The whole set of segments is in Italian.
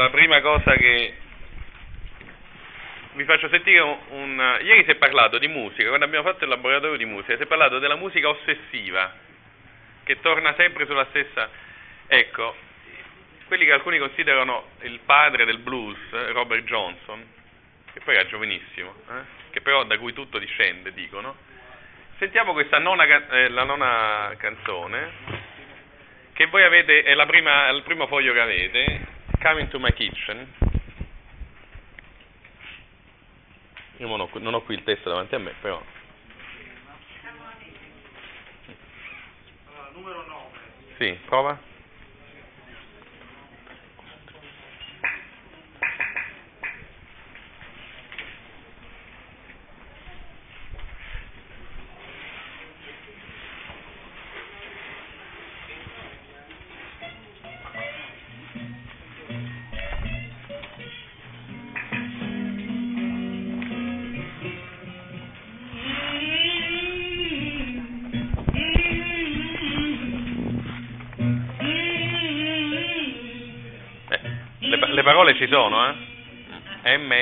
la prima cosa che vi faccio sentire un, un, Ieri si è parlato di musica, quando abbiamo fatto il laboratorio di musica, si è parlato della musica ossessiva, che torna sempre sulla stessa... Ecco, quelli che alcuni considerano il padre del blues, Robert Johnson, che poi era giovanissimo, eh? che però da cui tutto discende, dicono. Sentiamo questa nona, eh, la nona canzone, che voi avete, è, prima, il primo foglio che avete, Coming to My Kitchen. Io non ho, non ho qui il testo davanti a me, però. Allora, numero 9. Sì, prova. Parole ci sono, eh? M,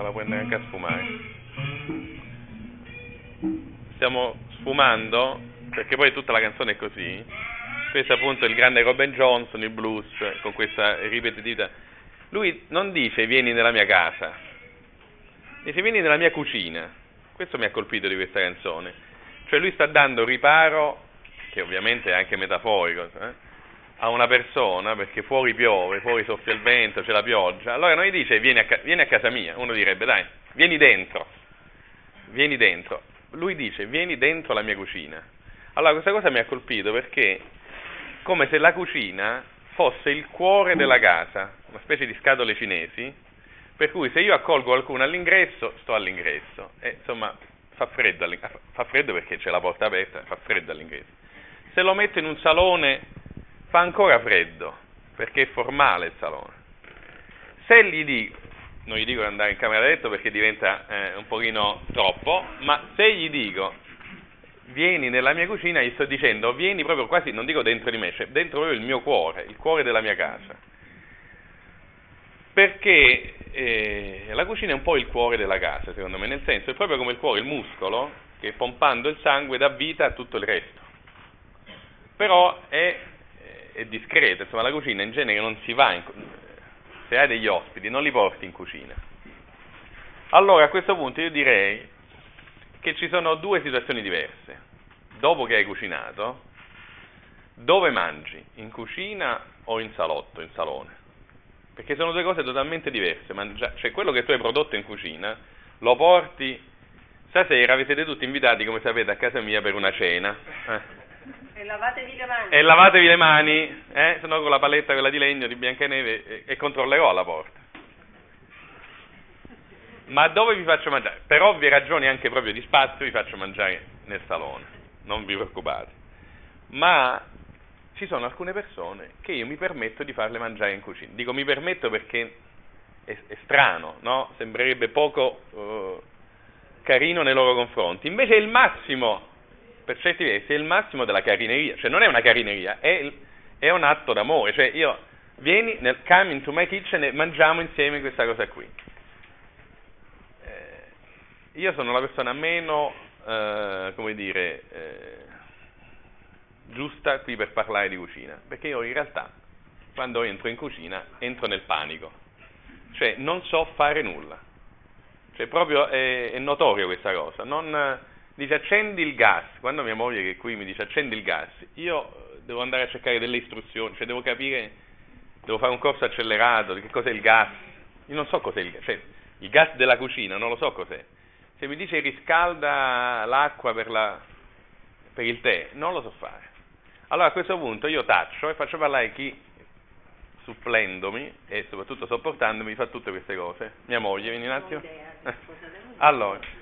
Ma la puoi neanche a sfumare. Stiamo sfumando, perché poi tutta la canzone è così. Questo appunto è il grande Robin Johnson, il blues, con questa ripetitività. Lui non dice vieni nella mia casa, dice vieni nella mia cucina. Questo mi ha colpito di questa canzone. Cioè lui sta dando riparo, che ovviamente è anche metaforico, eh? A una persona perché fuori piove, fuori soffia il vento, c'è la pioggia, allora non gli dice vieni a, vieni a, casa mia, uno direbbe dai, vieni dentro, vieni dentro, lui dice vieni dentro la mia cucina. Allora questa cosa mi ha colpito perché come se la cucina fosse il cuore della casa, una specie di scatole cinesi, per cui se io accolgo qualcuno all'ingresso, sto all'ingresso, e insomma fa freddo, fa freddo perché c'è la porta aperta, fa freddo all'ingresso. Se lo metto in un salone fa ancora freddo, perché è formale il salone. Se gli dico, non gli dico di andare in camera da letto perché diventa eh, un pochino troppo, ma se gli dico vieni nella mia cucina, gli sto dicendo vieni proprio quasi, non dico dentro di me, cioè dentro proprio il mio cuore, il cuore della mia casa. Perché eh, la cucina è un po' il cuore della casa, secondo me, nel senso è proprio come il cuore, il muscolo, che pompando il sangue dà vita a tutto il resto. Però è è discreta, insomma la cucina in genere non si va, in, se hai degli ospiti non li porti in cucina. Allora a questo punto io direi che ci sono due situazioni diverse. Dopo che hai cucinato, dove mangi? In cucina o in salotto, in salone? Perché sono due cose totalmente diverse. Mangia- cioè quello che tu hai prodotto in cucina lo porti stasera, vi siete tutti invitati, come sapete, a casa mia per una cena. Eh e lavatevi le mani. E lavatevi le mani, eh? se no con la paletta quella di legno di Biancaneve e, e controllerò alla porta. Ma dove vi faccio mangiare? Per ovvie ragioni anche proprio di spazio vi faccio mangiare nel salone, non vi preoccupate. Ma ci sono alcune persone che io mi permetto di farle mangiare in cucina. Dico mi permetto perché è, è strano, no? Sembrerebbe poco uh, carino nei loro confronti. Invece è il massimo per certi versi è il massimo della carineria, cioè non è una carineria, è, il, è un atto d'amore, cioè io vieni nel come into my kitchen e mangiamo insieme questa cosa qui. Eh, io sono la persona meno, eh, come dire, eh, giusta qui per parlare di cucina, perché io in realtà quando entro in cucina entro nel panico, cioè non so fare nulla, cioè proprio è, è notorio questa cosa, non dice accendi il gas, quando mia moglie che è qui mi dice accendi il gas, io devo andare a cercare delle istruzioni, cioè devo capire, devo fare un corso accelerato di che cos'è il gas, io non so cos'è il gas, cioè il gas della cucina, non lo so cos'è. Se mi dice riscalda l'acqua per, la, per il tè, non lo so fare. Allora a questo punto io taccio e faccio parlare chi, supplendomi e soprattutto sopportandomi, fa tutte queste cose. Mia moglie, vieni un attimo. Allora.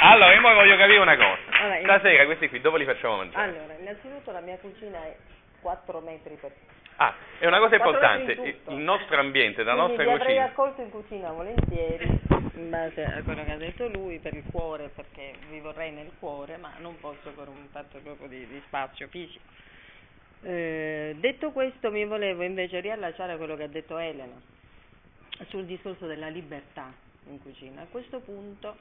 Allora, io voglio capire una cosa. Allora, Stasera questi qui dove li facciamo mangiare? Allora, innanzitutto la mia cucina è 4 metri per Ah, è una cosa importante, il nostro ambiente, la Quindi nostra vi avrei cucina. accolto in cucina volentieri, in base a quello che ha detto lui, per il cuore, perché vi vorrei nel cuore, ma non posso per un fatto proprio di, di spazio fisico. Eh, detto questo, mi volevo invece riallacciare a quello che ha detto Elena sul discorso della libertà in cucina. A questo punto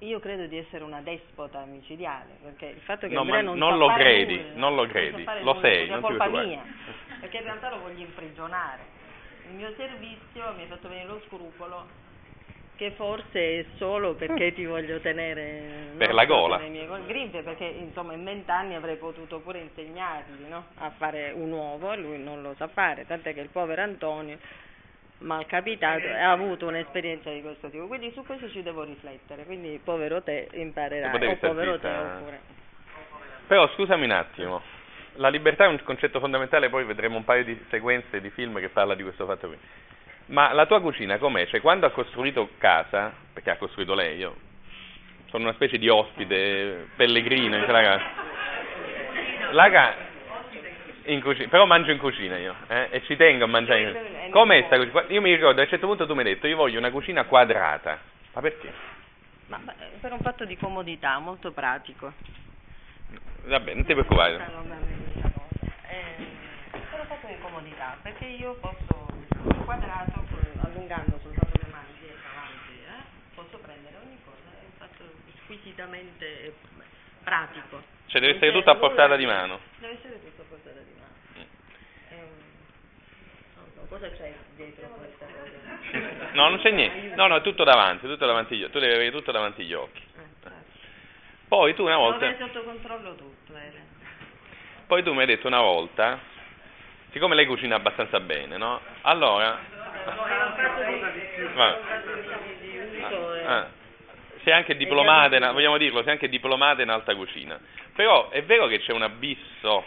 io credo di essere una despota micidiale, perché il fatto che No, Andrea non, non lo credi, nulla, non lo credi, fare lo sei, non è ti colpa mia, perché in realtà lo voglio imprigionare. Il mio servizio mi ha fatto venire lo scrupolo che forse è solo perché ti voglio tenere Per la gola. le mie grinfie, perché insomma in vent'anni avrei potuto pure insegnargli no, a fare un uovo e lui non lo sa fare, tant'è che il povero Antonio mal capitato ha avuto un'esperienza di questo tipo, quindi su questo ci devo riflettere, quindi povero te imparerai, Potevi o povero zitta. te oppure... Però scusami un attimo, la libertà è un concetto fondamentale, poi vedremo un paio di sequenze di film che parla di questo fatto qui. Ma la tua cucina com'è? Cioè quando ha costruito casa, perché ha costruito lei, io sono una specie di ospite pellegrino in quella casa. La ca- cucina, però mangio in cucina io, eh, e ci tengo a mangiare in cucina. Com'è sta cucina? Io mi ricordo, a un certo punto tu mi hai detto, io voglio una cucina quadrata. Ma perché? Ma beh, per un fatto di comodità, molto pratico. Vabbè, non ti preoccupare. Eh, per un fatto di comodità, perché io posso, diciamo, quadrato, allungando soltanto le mani dietro, avanti, eh, posso prendere ogni cosa, è un fatto squisitamente eh, pratico. Cioè deve essere tutto a portata di mano. Deve essere tutto a portata di mano. Mm. Ehm, non so, cosa c'è dietro questa cosa? No, non c'è niente. No, no, è tutto davanti, tutto davanti agli occhi. Tu devi avere tutto davanti agli occhi. Eh, grazie. Poi tu una Devo volta, avere sotto controllo tutto, Ele. poi tu mi hai detto una volta, siccome lei cucina abbastanza bene, no? Allora, Va. ah, sei anche diplomata, in- vogliamo dirlo, sei anche diplomata in alta cucina. Però è vero che c'è un abisso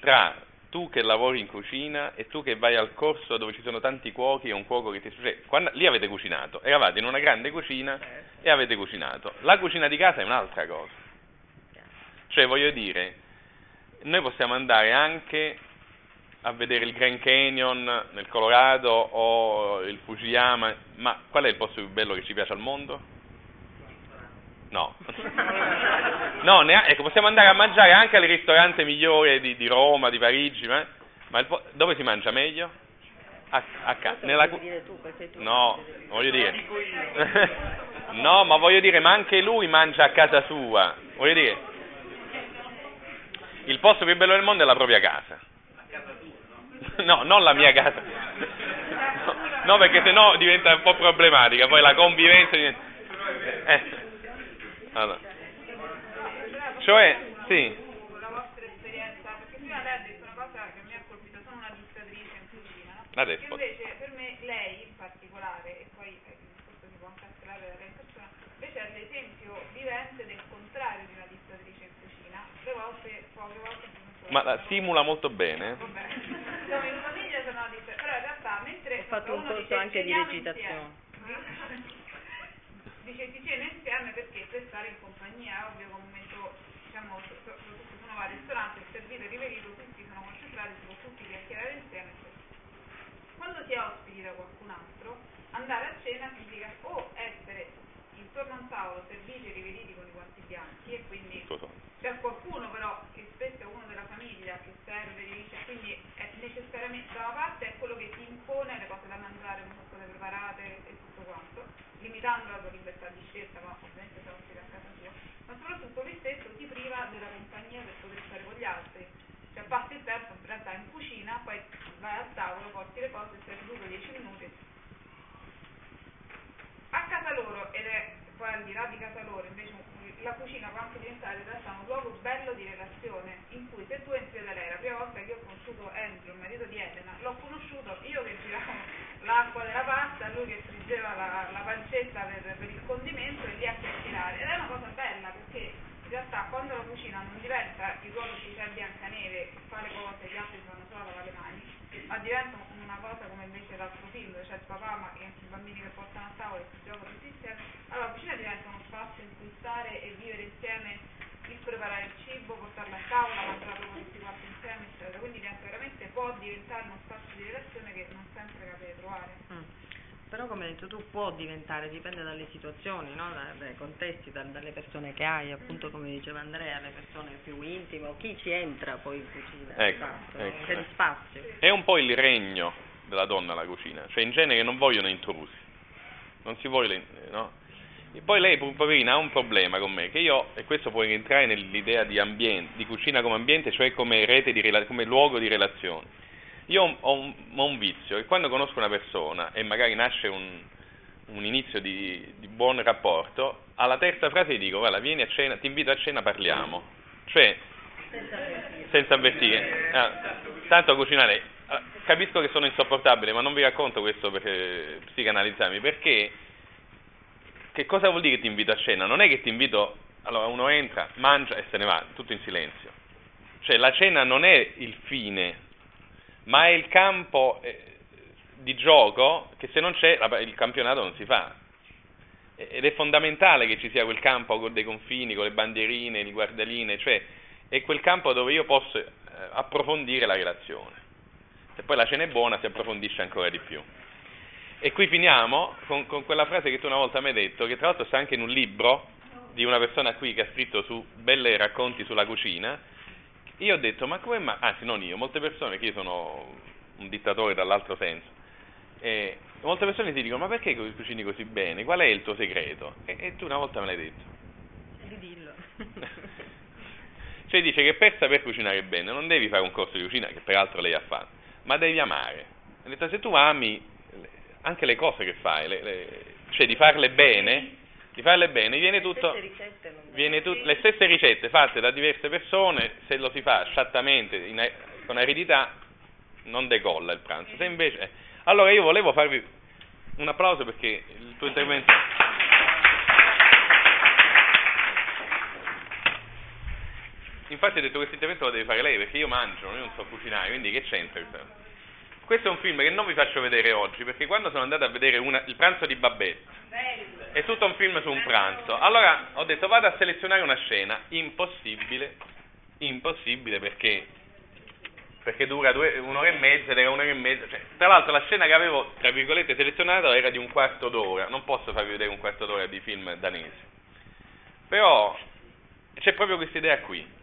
tra tu che lavori in cucina e tu che vai al corso dove ci sono tanti cuochi e un cuoco che ti cioè, quando, lì avete cucinato, eravate in una grande cucina e avete cucinato. La cucina di casa è un'altra cosa. Cioè, voglio dire, noi possiamo andare anche a vedere il Grand Canyon nel Colorado o il Fujiyama, ma qual è il posto più bello che ci piace al mondo? No. No, nea- ecco, possiamo andare a mangiare anche al ristorante migliore di, di Roma, di Parigi, ma, ma il dove si mangia meglio? A, a ca- Questo nella tu, perché tu No, voglio dire. no, ma voglio dire, ma anche lui mangia a casa sua. Voglio dire, il posto più bello del mondo è la propria casa. No, non la mia casa. No, no, perché sennò diventa un po' problematica, poi la convivenza diventa... Eh. Allora. Cioè, sì, la vostra esperienza, perché prima lei ha detto una cosa che mi ha colpito, sono una dittatrice in cucina, no? La despota. invece per me lei in particolare, e poi eh, questo si può incastrare da lei in persona, invece è l'esempio vivente del contrario di una dittatrice in cucina. Le volte, poche volte ma la simula molto bene. Vabbè, Insomma, in famiglia sono una dittatrice, però in realtà mentre Ho fatto un corso dice, anche di "Ceniamo recitazione". insieme", dice si cena insieme perché per stare in compagnia è ovvio che un momento so- so- soprattutto se uno va al ristorante il servito e riverito tutti sono concentrati si può tutti chiacchierare insieme quando si è ospiti da qualcun altro andare a cena significa o essere intorno a un tavolo serviti e riveriti con i guanti bianchi e quindi c'è qualcuno però che spesso è uno della famiglia che serve, dice, quindi è necessariamente da una parte è quello che ti impone le cose da mangiare, non sono cose preparate e tutto quanto, limitando la tua libertà di scelta, ma ovviamente se ospiti a casa tua, lui stesso ti priva della compagnia per poter stare con gli altri. Cioè passi il tempo in realtà in cucina, poi vai al tavolo, porti le cose, stai seduto 10 minuti. A casa loro, ed è poi al di là di casa loro, invece la cucina può anche diventare in realtà un luogo bello di relazione, in cui se tu entri da lei, la prima volta che io ho conosciuto Andrew, il marito di Elena, l'ho conosciuto io che giravo l'acqua della pasta, lui che spingeva la, la pancetta per, per, il condimento e lì a chiacchierare. Ed è una cosa bella perché in quando la cucina non diventa il ruolo di c'è Biancaneve che fa le cose, gli altri fanno solo lavare le mani, ma diventa una cosa come invece l'altro film c'è il papà ma e anche i bambini che portano a tavola e si giocano tutti insieme, allora la cucina diventa uno spazio in cui stare e vivere insieme il preparare il cibo, portarlo a tavola, mangiarlo tutti quanti insieme, eccetera. Quindi diventa veramente può diventare uno spazio di relazione che non sempre capite trovare. Mm. Però come hai detto tu può diventare, dipende dalle situazioni, no? dai contesti, da, dalle persone che hai, appunto come diceva Andrea, le persone più intime o chi ci entra poi in cucina, ecco, esatto, ecco. c'è di spazio. È un po' il regno della donna alla cucina, cioè in genere non vogliono intrusi, non si vuole, no? E poi lei, poverina, ha un problema con me, che io, e questo può rientrare nell'idea di, ambiente, di cucina come ambiente, cioè come, rete di, come luogo di relazione io ho un, ho un, vizio, che quando conosco una persona e magari nasce un, un inizio di, di, buon rapporto, alla terza frase gli dico, guarda, vieni a cena, ti invito a cena, parliamo. Cioè, senza avvertire. Ah, tanto a cucinare, ah, capisco che sono insopportabile, ma non vi racconto questo per psicanalizzarmi, perché che cosa vuol dire ti invito a cena? Non è che ti invito, allora uno entra, mangia e se ne va, tutto in silenzio. Cioè la cena non è il fine ma è il campo eh, di gioco che se non c'è il campionato non si fa. Ed è fondamentale che ci sia quel campo con dei confini, con le bandierine, le guardaline, cioè è quel campo dove io posso eh, approfondire la relazione. Se poi la cena è buona si approfondisce ancora di più. E qui finiamo con, con quella frase che tu una volta mi hai detto, che tra l'altro sta anche in un libro di una persona qui che ha scritto su belle racconti sulla cucina, io ho detto, ma come mai, anzi non io, molte persone, che io sono un dittatore dall'altro senso, e molte persone ti dicono, ma perché cucini così bene? Qual è il tuo segreto? E, e tu una volta me l'hai detto. Di dillo. cioè dice che per saper cucinare bene non devi fare un corso di cucina, che peraltro lei ha fatto, ma devi amare. Ha detto, se tu ami anche le cose che fai, le, le, cioè di farle bene, di farle bene, viene tutto, viene tut, le stesse ricette fatte da diverse persone, se lo si fa sciattamente, in, con aridità, non decolla il pranzo. Se invece, allora io volevo farvi un applauso perché il tuo intervento... Infatti ho detto che questo intervento lo deve fare lei perché io mangio, io non so cucinare, quindi che c'entra? Questo è un film che non vi faccio vedere oggi perché quando sono andato a vedere una, il pranzo di Babette, è tutto un film su un pranzo. Allora ho detto vado a selezionare una scena, impossibile, impossibile perché, perché dura due, un'ora e mezza ed era un'ora e mezza. Cioè, tra l'altro la scena che avevo, tra virgolette, selezionato era di un quarto d'ora, non posso farvi vedere un quarto d'ora di film danesi. Però c'è proprio questa idea qui.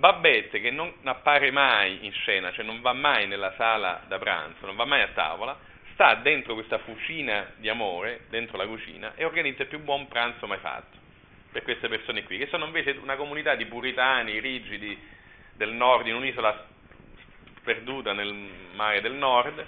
Babette che non appare mai in scena, cioè non va mai nella sala da pranzo, non va mai a tavola, sta dentro questa fucina di amore, dentro la cucina, e organizza il più buon pranzo mai fatto per queste persone qui, che sono invece una comunità di puritani rigidi del nord, in un'isola perduta nel mare del nord,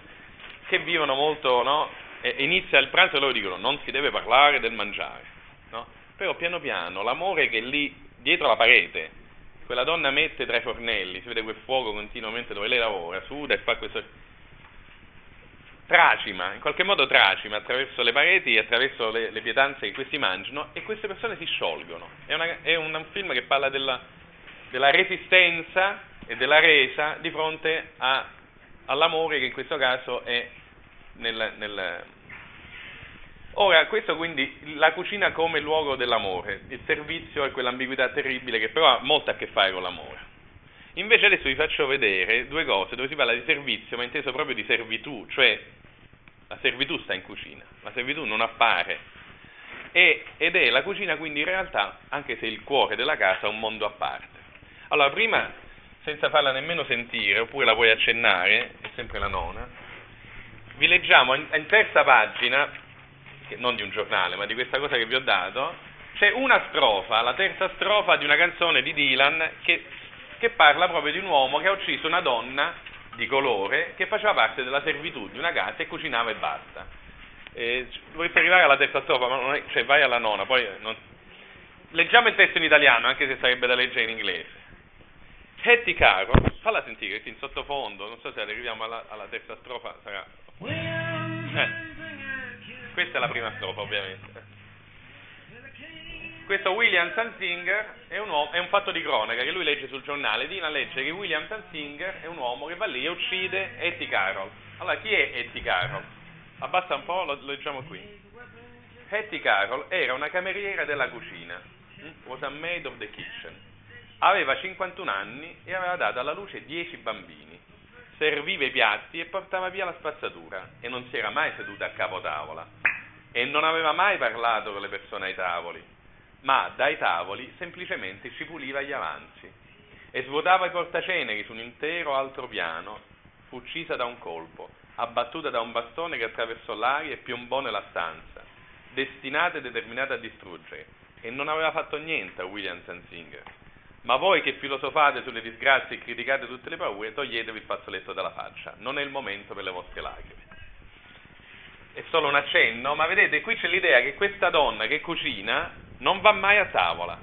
che vivono molto, no? E inizia il pranzo e loro dicono non si deve parlare del mangiare, no? Però piano piano l'amore che è lì dietro la parete, quella donna mette tra i fornelli, si vede quel fuoco continuamente dove lei lavora, suda e fa questo tracima, in qualche modo tracima attraverso le pareti e attraverso le, le pietanze che questi mangiano e queste persone si sciolgono. È, una, è un, un, film che parla della, della, resistenza e della resa di fronte a, all'amore che in questo caso è nel, nel... Ora, questo quindi, la cucina come luogo dell'amore, il servizio è quell'ambiguità terribile che però ha molto a che fare con l'amore. Invece adesso vi faccio vedere due cose dove si parla di servizio, ma inteso proprio di servitù, cioè la servitù sta in cucina, la servitù non appare. E, ed è la cucina quindi in realtà, anche se il cuore della casa, è un mondo a parte. Allora, prima, senza farla nemmeno sentire, oppure la vuoi accennare, è sempre la nona, vi leggiamo in, in terza pagina, non di un giornale, ma di questa cosa che vi ho dato, c'è una strofa, la terza strofa di una canzone di Dylan che, che parla proprio di un uomo che ha ucciso una donna di colore che faceva parte della servitù di una casa e cucinava e basta. E, dovresti arrivare alla terza strofa, ma non è, cioè vai alla nona, poi non... leggiamo il testo in italiano, anche se sarebbe da leggere in inglese. Hetty Caro, falla sentire in sottofondo, non so se arriviamo alla, alla terza strofa, sarà... Eh. Questa è la prima strofa, ovviamente. Questo William Sansinger è un, uomo, è un fatto di cronaca che lui legge sul giornale. Dina legge che William Sansinger è un uomo che va lì e uccide Etty Carroll. Allora, chi è Etty Carroll? Abbassa un po', lo, leggiamo qui. Etty Carroll era una cameriera della cucina. Mm? Was a maid of the kitchen. Aveva 51 anni e aveva dato alla luce 10 bambini. Serviva i piatti e portava via la spazzatura e non si era mai seduta a capo tavola e non aveva mai parlato con le persone ai tavoli ma dai tavoli semplicemente ci puliva gli avanzi e svuotava i portaceneri su un intero altro piano. Fu uccisa da un colpo, abbattuta da un bastone che attraversò l'aria e piombò nella stanza, destinata e determinata a distruggere, e non aveva fatto niente a William Sansinger. Ma voi che filosofate sulle disgrazie e criticate tutte le paure, toglietevi il fazzoletto dalla faccia, non è il momento per le vostre lacrime. È solo un accenno, ma vedete, qui c'è l'idea che questa donna che cucina non va mai a tavola.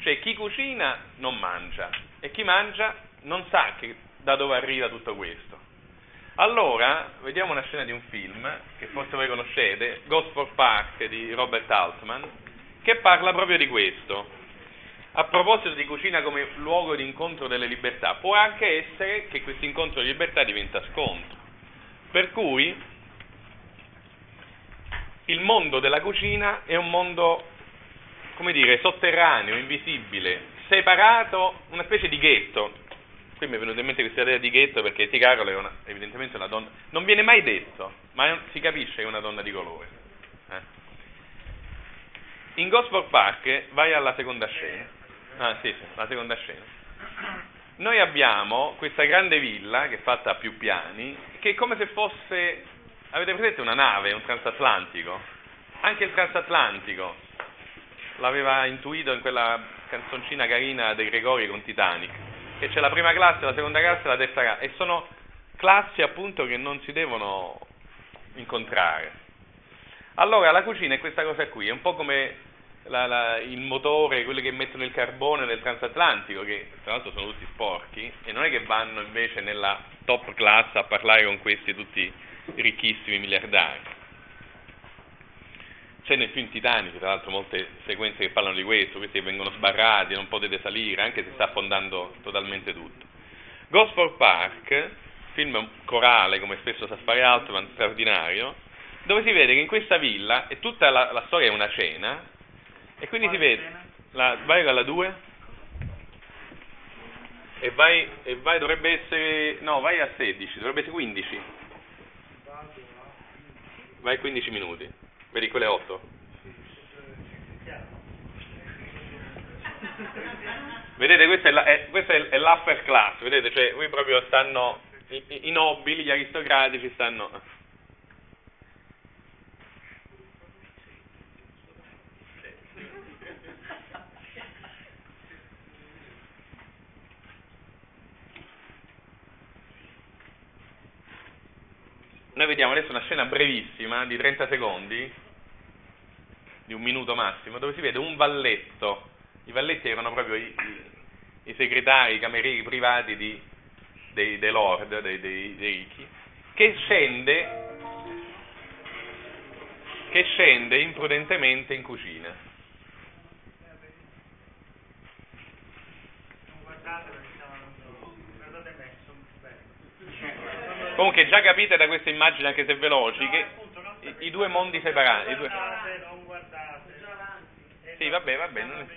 Cioè chi cucina non mangia e chi mangia non sa che, da dove arriva tutto questo. Allora, vediamo una scena di un film che forse voi conoscete, Gosford Park di Robert Altman, che parla proprio di questo. A proposito di cucina come luogo di incontro delle libertà, può anche essere che questo incontro di libertà diventa scontro. Per cui il mondo della cucina è un mondo come dire, sotterraneo, invisibile, separato, una specie di ghetto. Qui mi è venuta in mente questa idea di ghetto perché T. Carol è una, evidentemente una donna, non viene mai detto, ma si capisce che è una donna di colore. Eh. In Gosford Park, vai alla seconda scena, ah sì, la seconda scena, noi abbiamo questa grande villa che è fatta a più piani, che è come se fosse, avete presente una nave, un transatlantico? Anche il transatlantico l'aveva intuito in quella canzoncina carina dei Gregori con Titanic, che c'è la prima classe, la seconda classe e la terza classe, e sono classi appunto che non si devono incontrare. Allora la cucina è questa cosa qui, è un po' come la, la, il motore, quelli che mettono il carbone nel transatlantico, che tra l'altro sono tutti sporchi, e non è che vanno invece nella top class a parlare con questi tutti ricchissimi miliardari c'è nel film Titanic, tra l'altro, molte sequenze che parlano di questo, questi che vengono sbarrati, non potete salire, anche se sta affondando totalmente tutto. Gosford Park, film corale, come spesso sa fare Altman, straordinario, dove si vede che in questa villa, e tutta la, la storia è una cena, e quindi si vede, la, vai alla 2, e vai, e vai, dovrebbe essere, no, vai a 16, dovrebbe essere 15, vai 15 minuti. Vedi quelle 8? Vedete, questa è, la, è, questa è l'upper class, vedete, cioè qui proprio stanno i, i nobili, gli aristocratici stanno... Noi vediamo adesso una scena brevissima di 30 secondi, di un minuto massimo, dove si vede un valletto. I valletti erano proprio i, i, segretari, i camerieri privati di, dei, dei, lord, dei, dei, dei ricchi, che scende, che scende imprudentemente in cucina. Comunque già capite da questa immagine, anche se veloci, che i, i due mondi separati. Due... Sì, vabbè, vabbè. Non,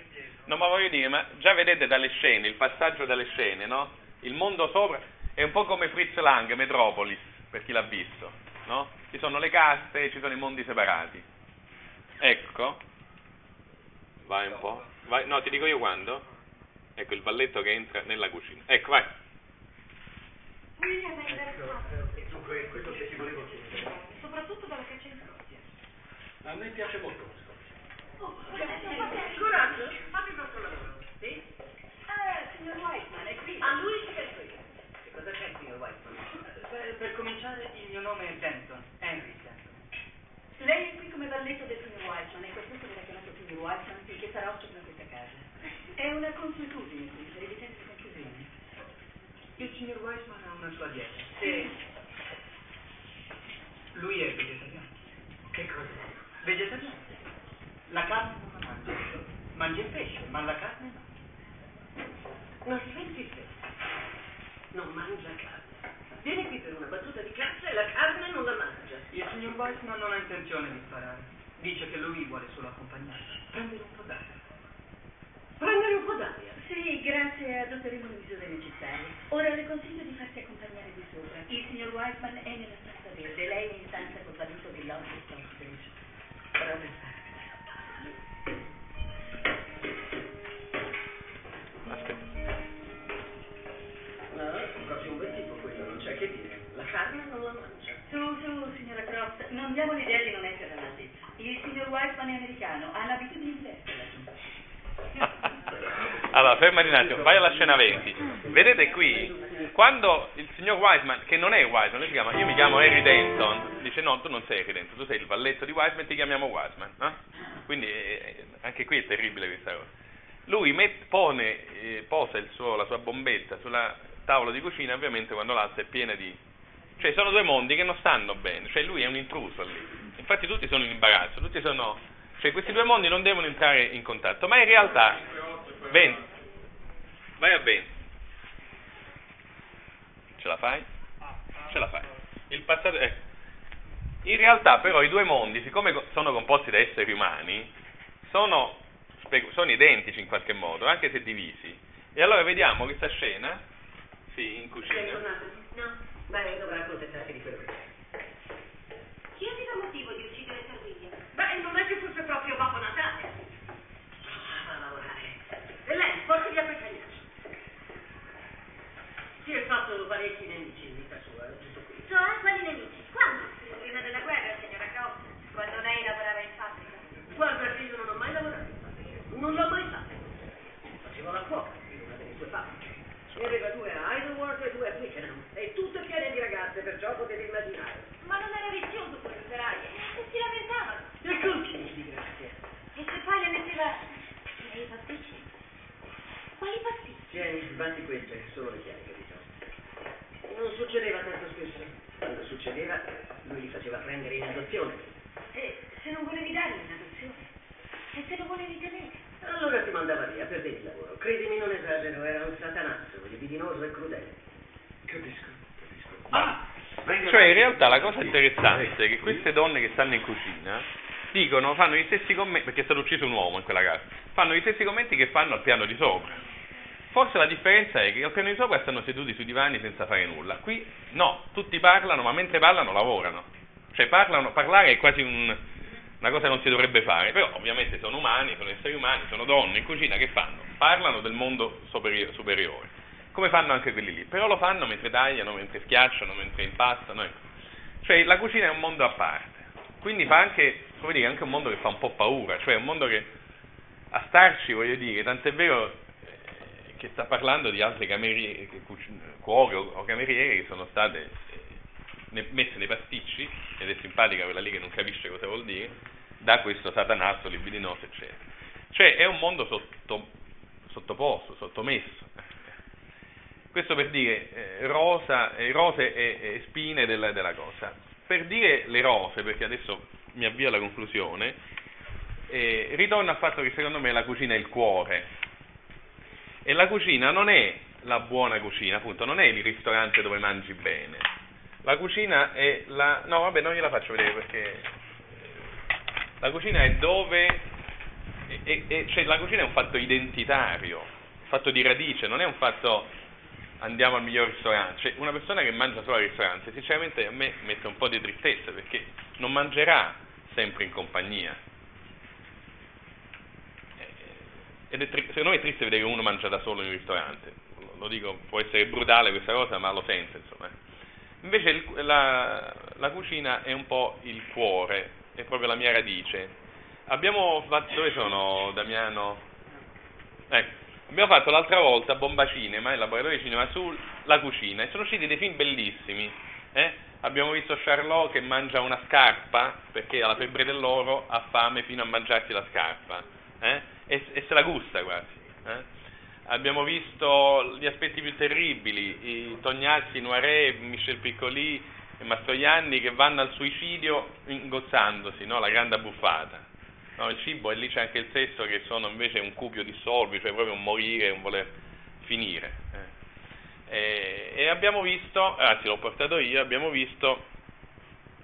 no, ma voglio dire, ma già vedete dalle scene, il passaggio dalle scene, no? Il mondo sopra è un po' come Fritz Lang, Metropolis, per chi l'ha visto, no? Ci sono le caste e ci sono i mondi separati. Ecco, vai un po'. Vai, no, ti dico io quando. Ecco il balletto che entra nella cucina. Ecco, vai. William è interessato. E dunque quello che ti volevo chiedere. Soprattutto dalla caccia in Scozia. A me piace molto la Scozia. Oh, coraggio, fate il vostro lavoro. Sì? Eh, signor Weissman, è qui. A lui ci penso io. Che cosa c'è, signor Weissman? Per, per cominciare, il mio nome è Denton, Henry Denton. Lei è qui come valletto del signor Weissman e per questo viene chiamato signor Weissman finché sarà ospite in questa casa. È una consuetudine qui, se signor Weissman ha una sua dieta Sì. lui è vegetariano. Che cos'è? Vegetariano. La carne non la mangia. Mangia il pesce, ma la carne no. Non si vende il pesce. Non mangia carne. Vieni qui per una battuta di cazzo e la carne non la mangia. Il signor Weissman non ha intenzione di sparare. Dice che lui vuole solo accompagnare. Prendere un po' d'acqua. Sì, grazie, adotteremo le misure necessarie. Ora le consiglio di farsi accompagnare di sopra. Il signor Weissman è nella stanza verde, lei è in stanza col valuto dell'Office Hospital. Proprio. Aspetta. No, proprio un bel tipo quello, non c'è che dire. La carne non la mangia. Su, su, signora Croft, non diamo l'idea di non essere nati. Il signor Weissman è americano, ha l'abitudine diversa da Allora, fermati un attimo, vai alla scena 20. Vedete qui, quando il signor Wiseman, che non è Wiseman, lui si chiama, io mi chiamo Harry Denton, dice no, tu non sei Harry Denton, tu sei il valletto di Wiseman, ti chiamiamo Wiseman. no? Quindi eh, anche qui è terribile questa cosa. Lui met- pone, eh, posa suo- la sua bombetta sulla tavola di cucina, ovviamente quando l'alza è piena di... Cioè sono due mondi che non stanno bene, cioè lui è un intruso lì. Infatti tutti sono in imbarazzo, tutti sono... Cioè questi due mondi non devono entrare in contatto, ma in realtà... 20. Vai a 20. Ce la fai? Ce la fai. Il passato... ecco. In realtà però i due mondi, siccome co- sono composti da esseri umani, sono, sono identici in qualche modo, anche se divisi. E allora vediamo questa scena, sì, in cucina. No. Beh, dovrà accontentarsi di quello che c'è. Chi aveva motivo di? Beh, non è che fosse proprio Babbo Natale. Ah, a lavorare. E lei, porti via quel cagnaccio. Si è fatto parecchi nemici in vita sua, è tutto qui. Cioè, quali nemici? Quando? Prima della guerra, signora Croft, quando lei lavorava in fabbrica. Guarda che io non ho mai lavorato in fabbrica. Non l'ho mai fatto. Facevo la cuoca in una delle sue fabbriche. E aveva due a Idleworth e due a Twickenham. E tutte piene di ragazze, perciò potete immaginare. Ma non era vizioso quel operaio, e si lamentavano. E con chi di grazia? E se poi le metteva i pasticci? Quali pasticci? Tieni, batti queste, solo le chiavi, capito? Non succedeva tanto spesso. Quando succedeva, lui li faceva prendere in adozione. E se non volevi dargli in adozione? E se lo volevi tenere? Allora ti mandava via, perdevi il lavoro. Credimi, non esagero, era un satanazzo, libidinoso e crudele. Capisco, capisco. Ah, venga Cioè in avanti. Realtà la cosa interessante è che queste donne che stanno in cucina dicono, fanno gli stessi commenti, perché è stato ucciso un uomo in quella casa, fanno gli stessi commenti che fanno al piano di sopra. Forse la differenza è che al piano di sopra stanno seduti sui divani senza fare nulla. Qui no, tutti parlano, ma mentre parlano lavorano. Cioè parlano, parlare è quasi un- una cosa che non si dovrebbe fare, però ovviamente sono umani, sono esseri umani, sono donne in cucina che fanno? Parlano del mondo superi- superiore, come fanno anche quelli lì, però lo fanno mentre tagliano, mentre schiacciano, mentre impastano. ecco. Cioè la cucina è un mondo a parte, quindi fa anche, come dire, anche un mondo che fa un po' paura, cioè un mondo che a starci, voglio dire, tant'è vero eh, che sta parlando di altre cameriere, cuoche o, cameriere che sono state eh, messe nei pasticci, ed è simpatica quella lì che non capisce cosa vuol dire, da questo satanazzo libidinoso, eccetera. Cioè è un mondo sotto- sottoposto, sottomesso. Questo per dire eh, rosa, eh, rose e, e spine della, della cosa. Per dire le rose, perché adesso mi avvio alla conclusione, eh, ritorno al fatto che secondo me la cucina è il cuore. E la cucina non è la buona cucina, appunto, non è il ristorante dove mangi bene. La cucina è la... No, vabbè, non gliela faccio vedere perché... eh, La cucina è dove... e- e- cioè, la cucina è un fatto identitario, un fatto di radice, non è un fatto andiamo al miglior ristorante. Cioè, una persona che mangia solo al ristorante, sinceramente a me mette un po' di tristezza perché non mangerà sempre in compagnia. Eh, Ed è tri- secondo me è triste vedere che uno mangia da solo in un ristorante. Lo- Lo dico, può essere brutale questa cosa, ma lo sento, insomma. Invece il- la, la cucina è un po' il cuore, è proprio la mia radice. Abbiamo fatto, dove sono Damiano? Ecco, abbiamo fatto l'altra volta Bomba Cinema, il laboratorio di cinema, sulla cucina e sono usciti dei film bellissimi. eh? Abbiamo visto Charlot che mangia una scarpa perché ha la febbre dell'oro, ha fame fino a mangiarsi la scarpa eh? e, e se la gusta quasi. eh? Abbiamo visto gli aspetti più terribili, i Tognazzi, Noiret, Michel Piccoli e Mastroianni che vanno al suicidio ingozzandosi, no? la grande abbuffata. No, il cibo e lì c'è anche il sesso che sono invece un cupio dissolvi, cioè proprio un morire, un voler finire. Eh. E, e abbiamo visto, anzi l'ho portato io, abbiamo visto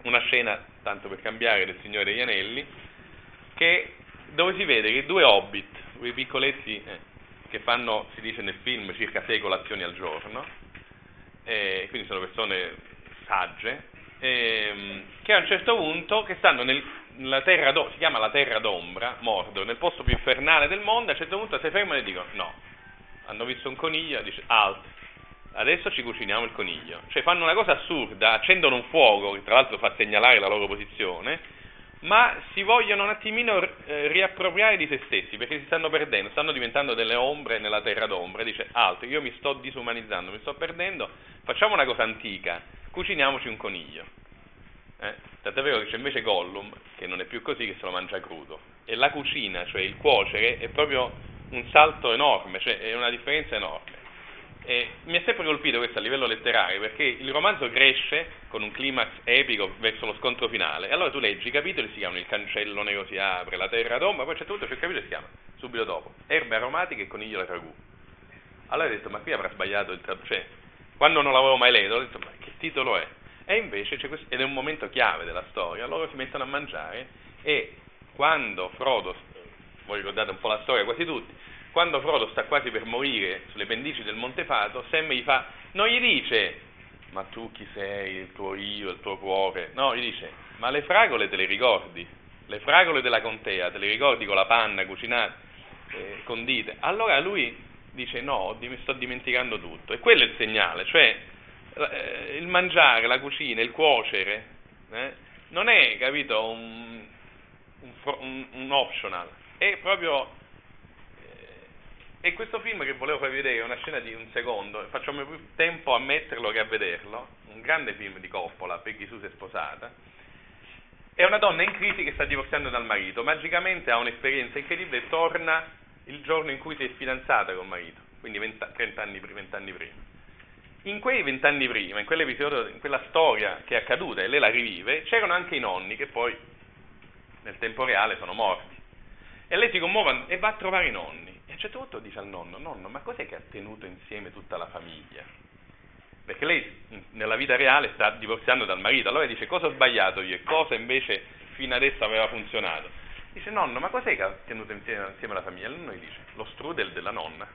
una scena, tanto per cambiare, del Signore degli Anelli, che, dove si vede che due hobbit, due piccoletti eh, che fanno, si dice nel film, circa sei colazioni al giorno, eh, quindi sono persone sagge, ehm, che a un certo punto, che stanno nel, nella terra, do, si chiama la terra d'ombra, Mordor, nel posto più infernale del mondo, a un certo punto si fermano e dicono no, hanno visto un coniglio, dice alt, adesso ci cuciniamo il coniglio. Cioè fanno una cosa assurda, accendono un fuoco, che tra l'altro fa segnalare la loro posizione, ma si vogliono un attimino eh, riappropriare di se stessi, perché si stanno perdendo, stanno diventando delle ombre nella terra d'ombra, dice alt, io mi sto disumanizzando, mi sto perdendo, facciamo una cosa antica, cuciniamoci un coniglio. Eh? Tant'è vero che c'è invece Gollum, che non è più così, che se lo mangia crudo. E la cucina, cioè il cuocere, è proprio un salto enorme, cioè è una differenza enorme. E mi ha sempre colpito questo a livello letterario perché il romanzo cresce con un climax epico verso lo scontro finale. E allora tu leggi i capitoli, si chiamano Il cancello nero si apre, La terra d'ombra, poi c'è tutto, c'è il capitolo si chiama subito dopo Erbe aromatiche e coniglio da ragù. Allora ho detto, ma qui avrà sbagliato il traduttore. Cioè, quando non l'avevo mai letto, ho detto, ma che titolo è? E invece questo, ed è un momento chiave della storia, loro si mettono a mangiare e quando Frodo, voi ricordate un po' la storia quasi tutti, quando Frodo sta quasi per morire sulle pendici del Monte Fato, Sam gli fa, non gli dice, ma tu chi sei, il tuo io, il tuo cuore, no, gli dice, ma le fragole te le ricordi? Le fragole della contea, te le ricordi con la panna cucinata, eh, condite? Allora lui dice, no, mi sto dimenticando tutto. E quello è il segnale, cioè il mangiare, la cucina, il cuocere, eh, non è, capito, un, un, un optional, è proprio e questo film che volevo farvi vedere è una scena di un secondo, facciamo più tempo a metterlo che a vederlo, un grande film di Coppola, Peggy Sue si è sposata, è una donna in crisi che sta divorziando dal marito, magicamente ha un'esperienza incredibile e torna il giorno in cui si è fidanzata con il marito, quindi 20, 30 anni, 20 anni prima. In quei vent'anni prima, in quell'episodio, in quella storia che è accaduta e lei la rivive, c'erano anche i nonni che poi nel tempo reale sono morti. E lei si commuove e va a trovare i nonni un certo punto dice al nonno, nonno, ma cos'è che ha tenuto insieme tutta la famiglia? Perché lei nella vita reale sta divorziando dal marito, allora dice cosa ho sbagliato io e cosa invece fino adesso aveva funzionato. Dice nonno, ma cos'è che ha tenuto insieme, insieme la famiglia? E lui dice lo strudel della nonna.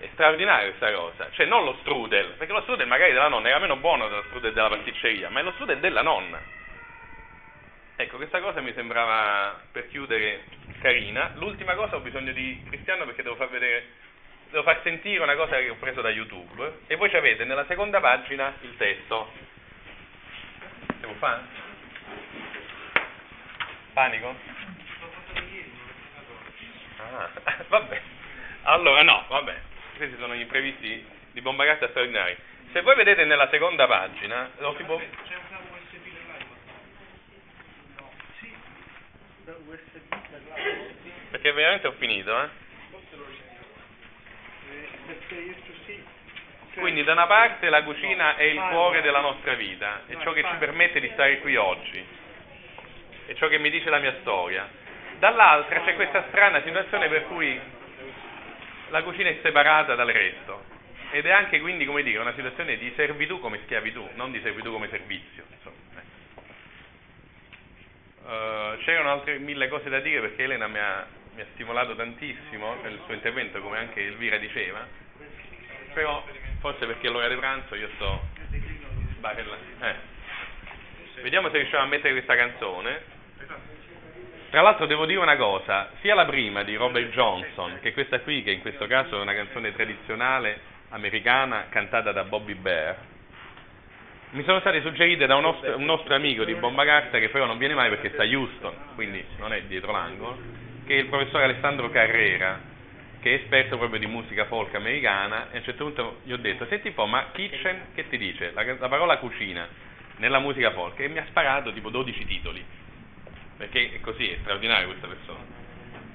È straordinaria questa cosa, cioè non lo strudel, perché lo strudel magari della nonna era meno buono dello strudel della pasticceria, ma è lo strudel della nonna. Ecco, questa cosa mi sembrava per chiudere carina. L'ultima cosa ho bisogno di Cristiano perché devo far vedere, devo far sentire una cosa che ho preso da YouTube e voi ci avete nella seconda pagina il testo. Devo fare? Panico? Ah, vabbè. Allora no, vabbè. Questi sono gli imprevisti di bomba carta straordinari. Se voi vedete nella seconda pagina, lo si può... Perché veramente ho finito, eh? Quindi da una parte la cucina è il cuore della nostra vita, è ciò che ci permette di stare qui oggi, è ciò che mi dice la mia storia. Dall'altra c'è questa strana situazione per cui la cucina è separata dal resto ed è anche quindi, come dire, una situazione di servitù come schiavitù, non di servitù come servizio. Uh, c'erano altre mille cose da dire perché Elena mi ha, mi ha stimolato tantissimo nel suo intervento, come anche Elvira diceva, però forse perché è l'ora di pranzo io sto eh. Vediamo se riusciamo a mettere questa canzone. Tra l'altro devo dire una cosa, sia la prima di Robert Johnson che questa qui, che in questo caso è una canzone tradizionale americana cantata da Bobby Bear, mi sono state suggerite da un nostro, un nostro, amico di Bomba Carta che però non viene mai perché sta a Houston, quindi non è dietro l'angolo, che è il professore Alessandro Carrera, che è esperto proprio di musica folk americana, e a un certo punto gli ho detto, senti un po', ma kitchen che ti dice? La, la parola cucina nella musica folk, e mi ha sparato tipo 12 titoli, perché è così, è straordinaria questa persona.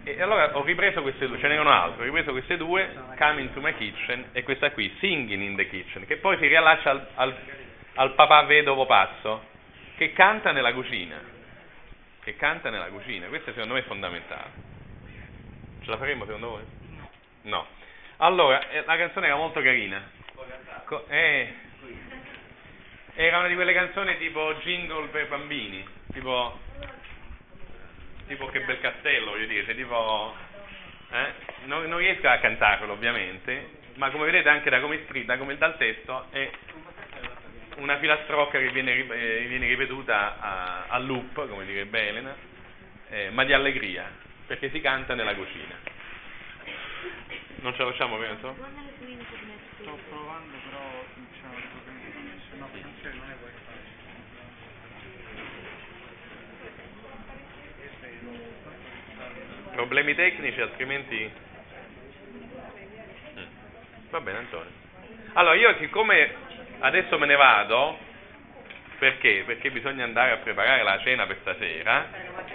E allora ho ripreso queste due, ce n'erano altre, ho ripreso queste due, Coming to my kitchen, e questa qui, Singing in the kitchen, che poi si riallaccia al, al al papà vedovo pazzo che canta nella cucina. che canta nella cucina. Questo secondo me è fondamentale. Ce la faremo secondo voi? No. Allora, eh, la canzone era molto carina. Co- eh, era una di quelle canzoni tipo jingle per bambini, tipo, tipo che bel castello, voglio dire, tipo, eh? non, non riesco a cantarlo ovviamente, ma come vedete anche da come è scritta, come dal testo, è una filastrocca che viene, eh, viene ripetuta a, a loop, come direbbe Elena, eh, ma di allegria, perché si canta nella cucina. Non ce la facciamo, penso? Sto provando, però diciamo che se no finanziario non è wifi. Problemi tecnici, altrimenti... Mm. Va bene Antonio. Allora io siccome adesso me ne vado, perché? Perché bisogna andare a preparare la cena per stasera,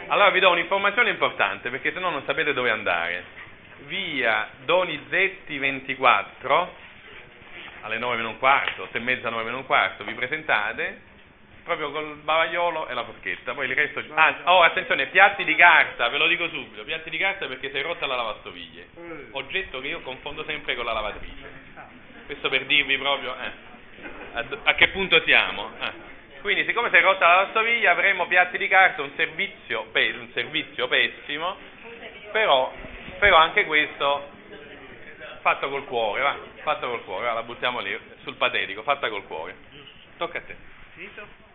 allora vi do un'informazione importante, perché se no non sapete dove andare. Via Donizetti 24, alle 9 meno un quarto, 8 e mezza, 9 meno un quarto, vi presentate, proprio col bavagliolo e la forchetta, poi il resto... Ah, oh, attenzione, piatti di carta, ve lo dico subito, piatti di carta perché sei rotta la lavastoviglie, oggetto che io confondo sempre con la lavatrice. Questo per dirvi proprio eh, a, a che punto siamo. eh. Quindi, siccome sei rotta la lavastoviglie, avremo piatti di carta, un servizio, pe- un servizio pessimo, però, però anche questo fatto col cuore, va, fatto col cuore, va, la buttiamo lì, sul patetico, fatta col cuore. Tocca a te. Finito?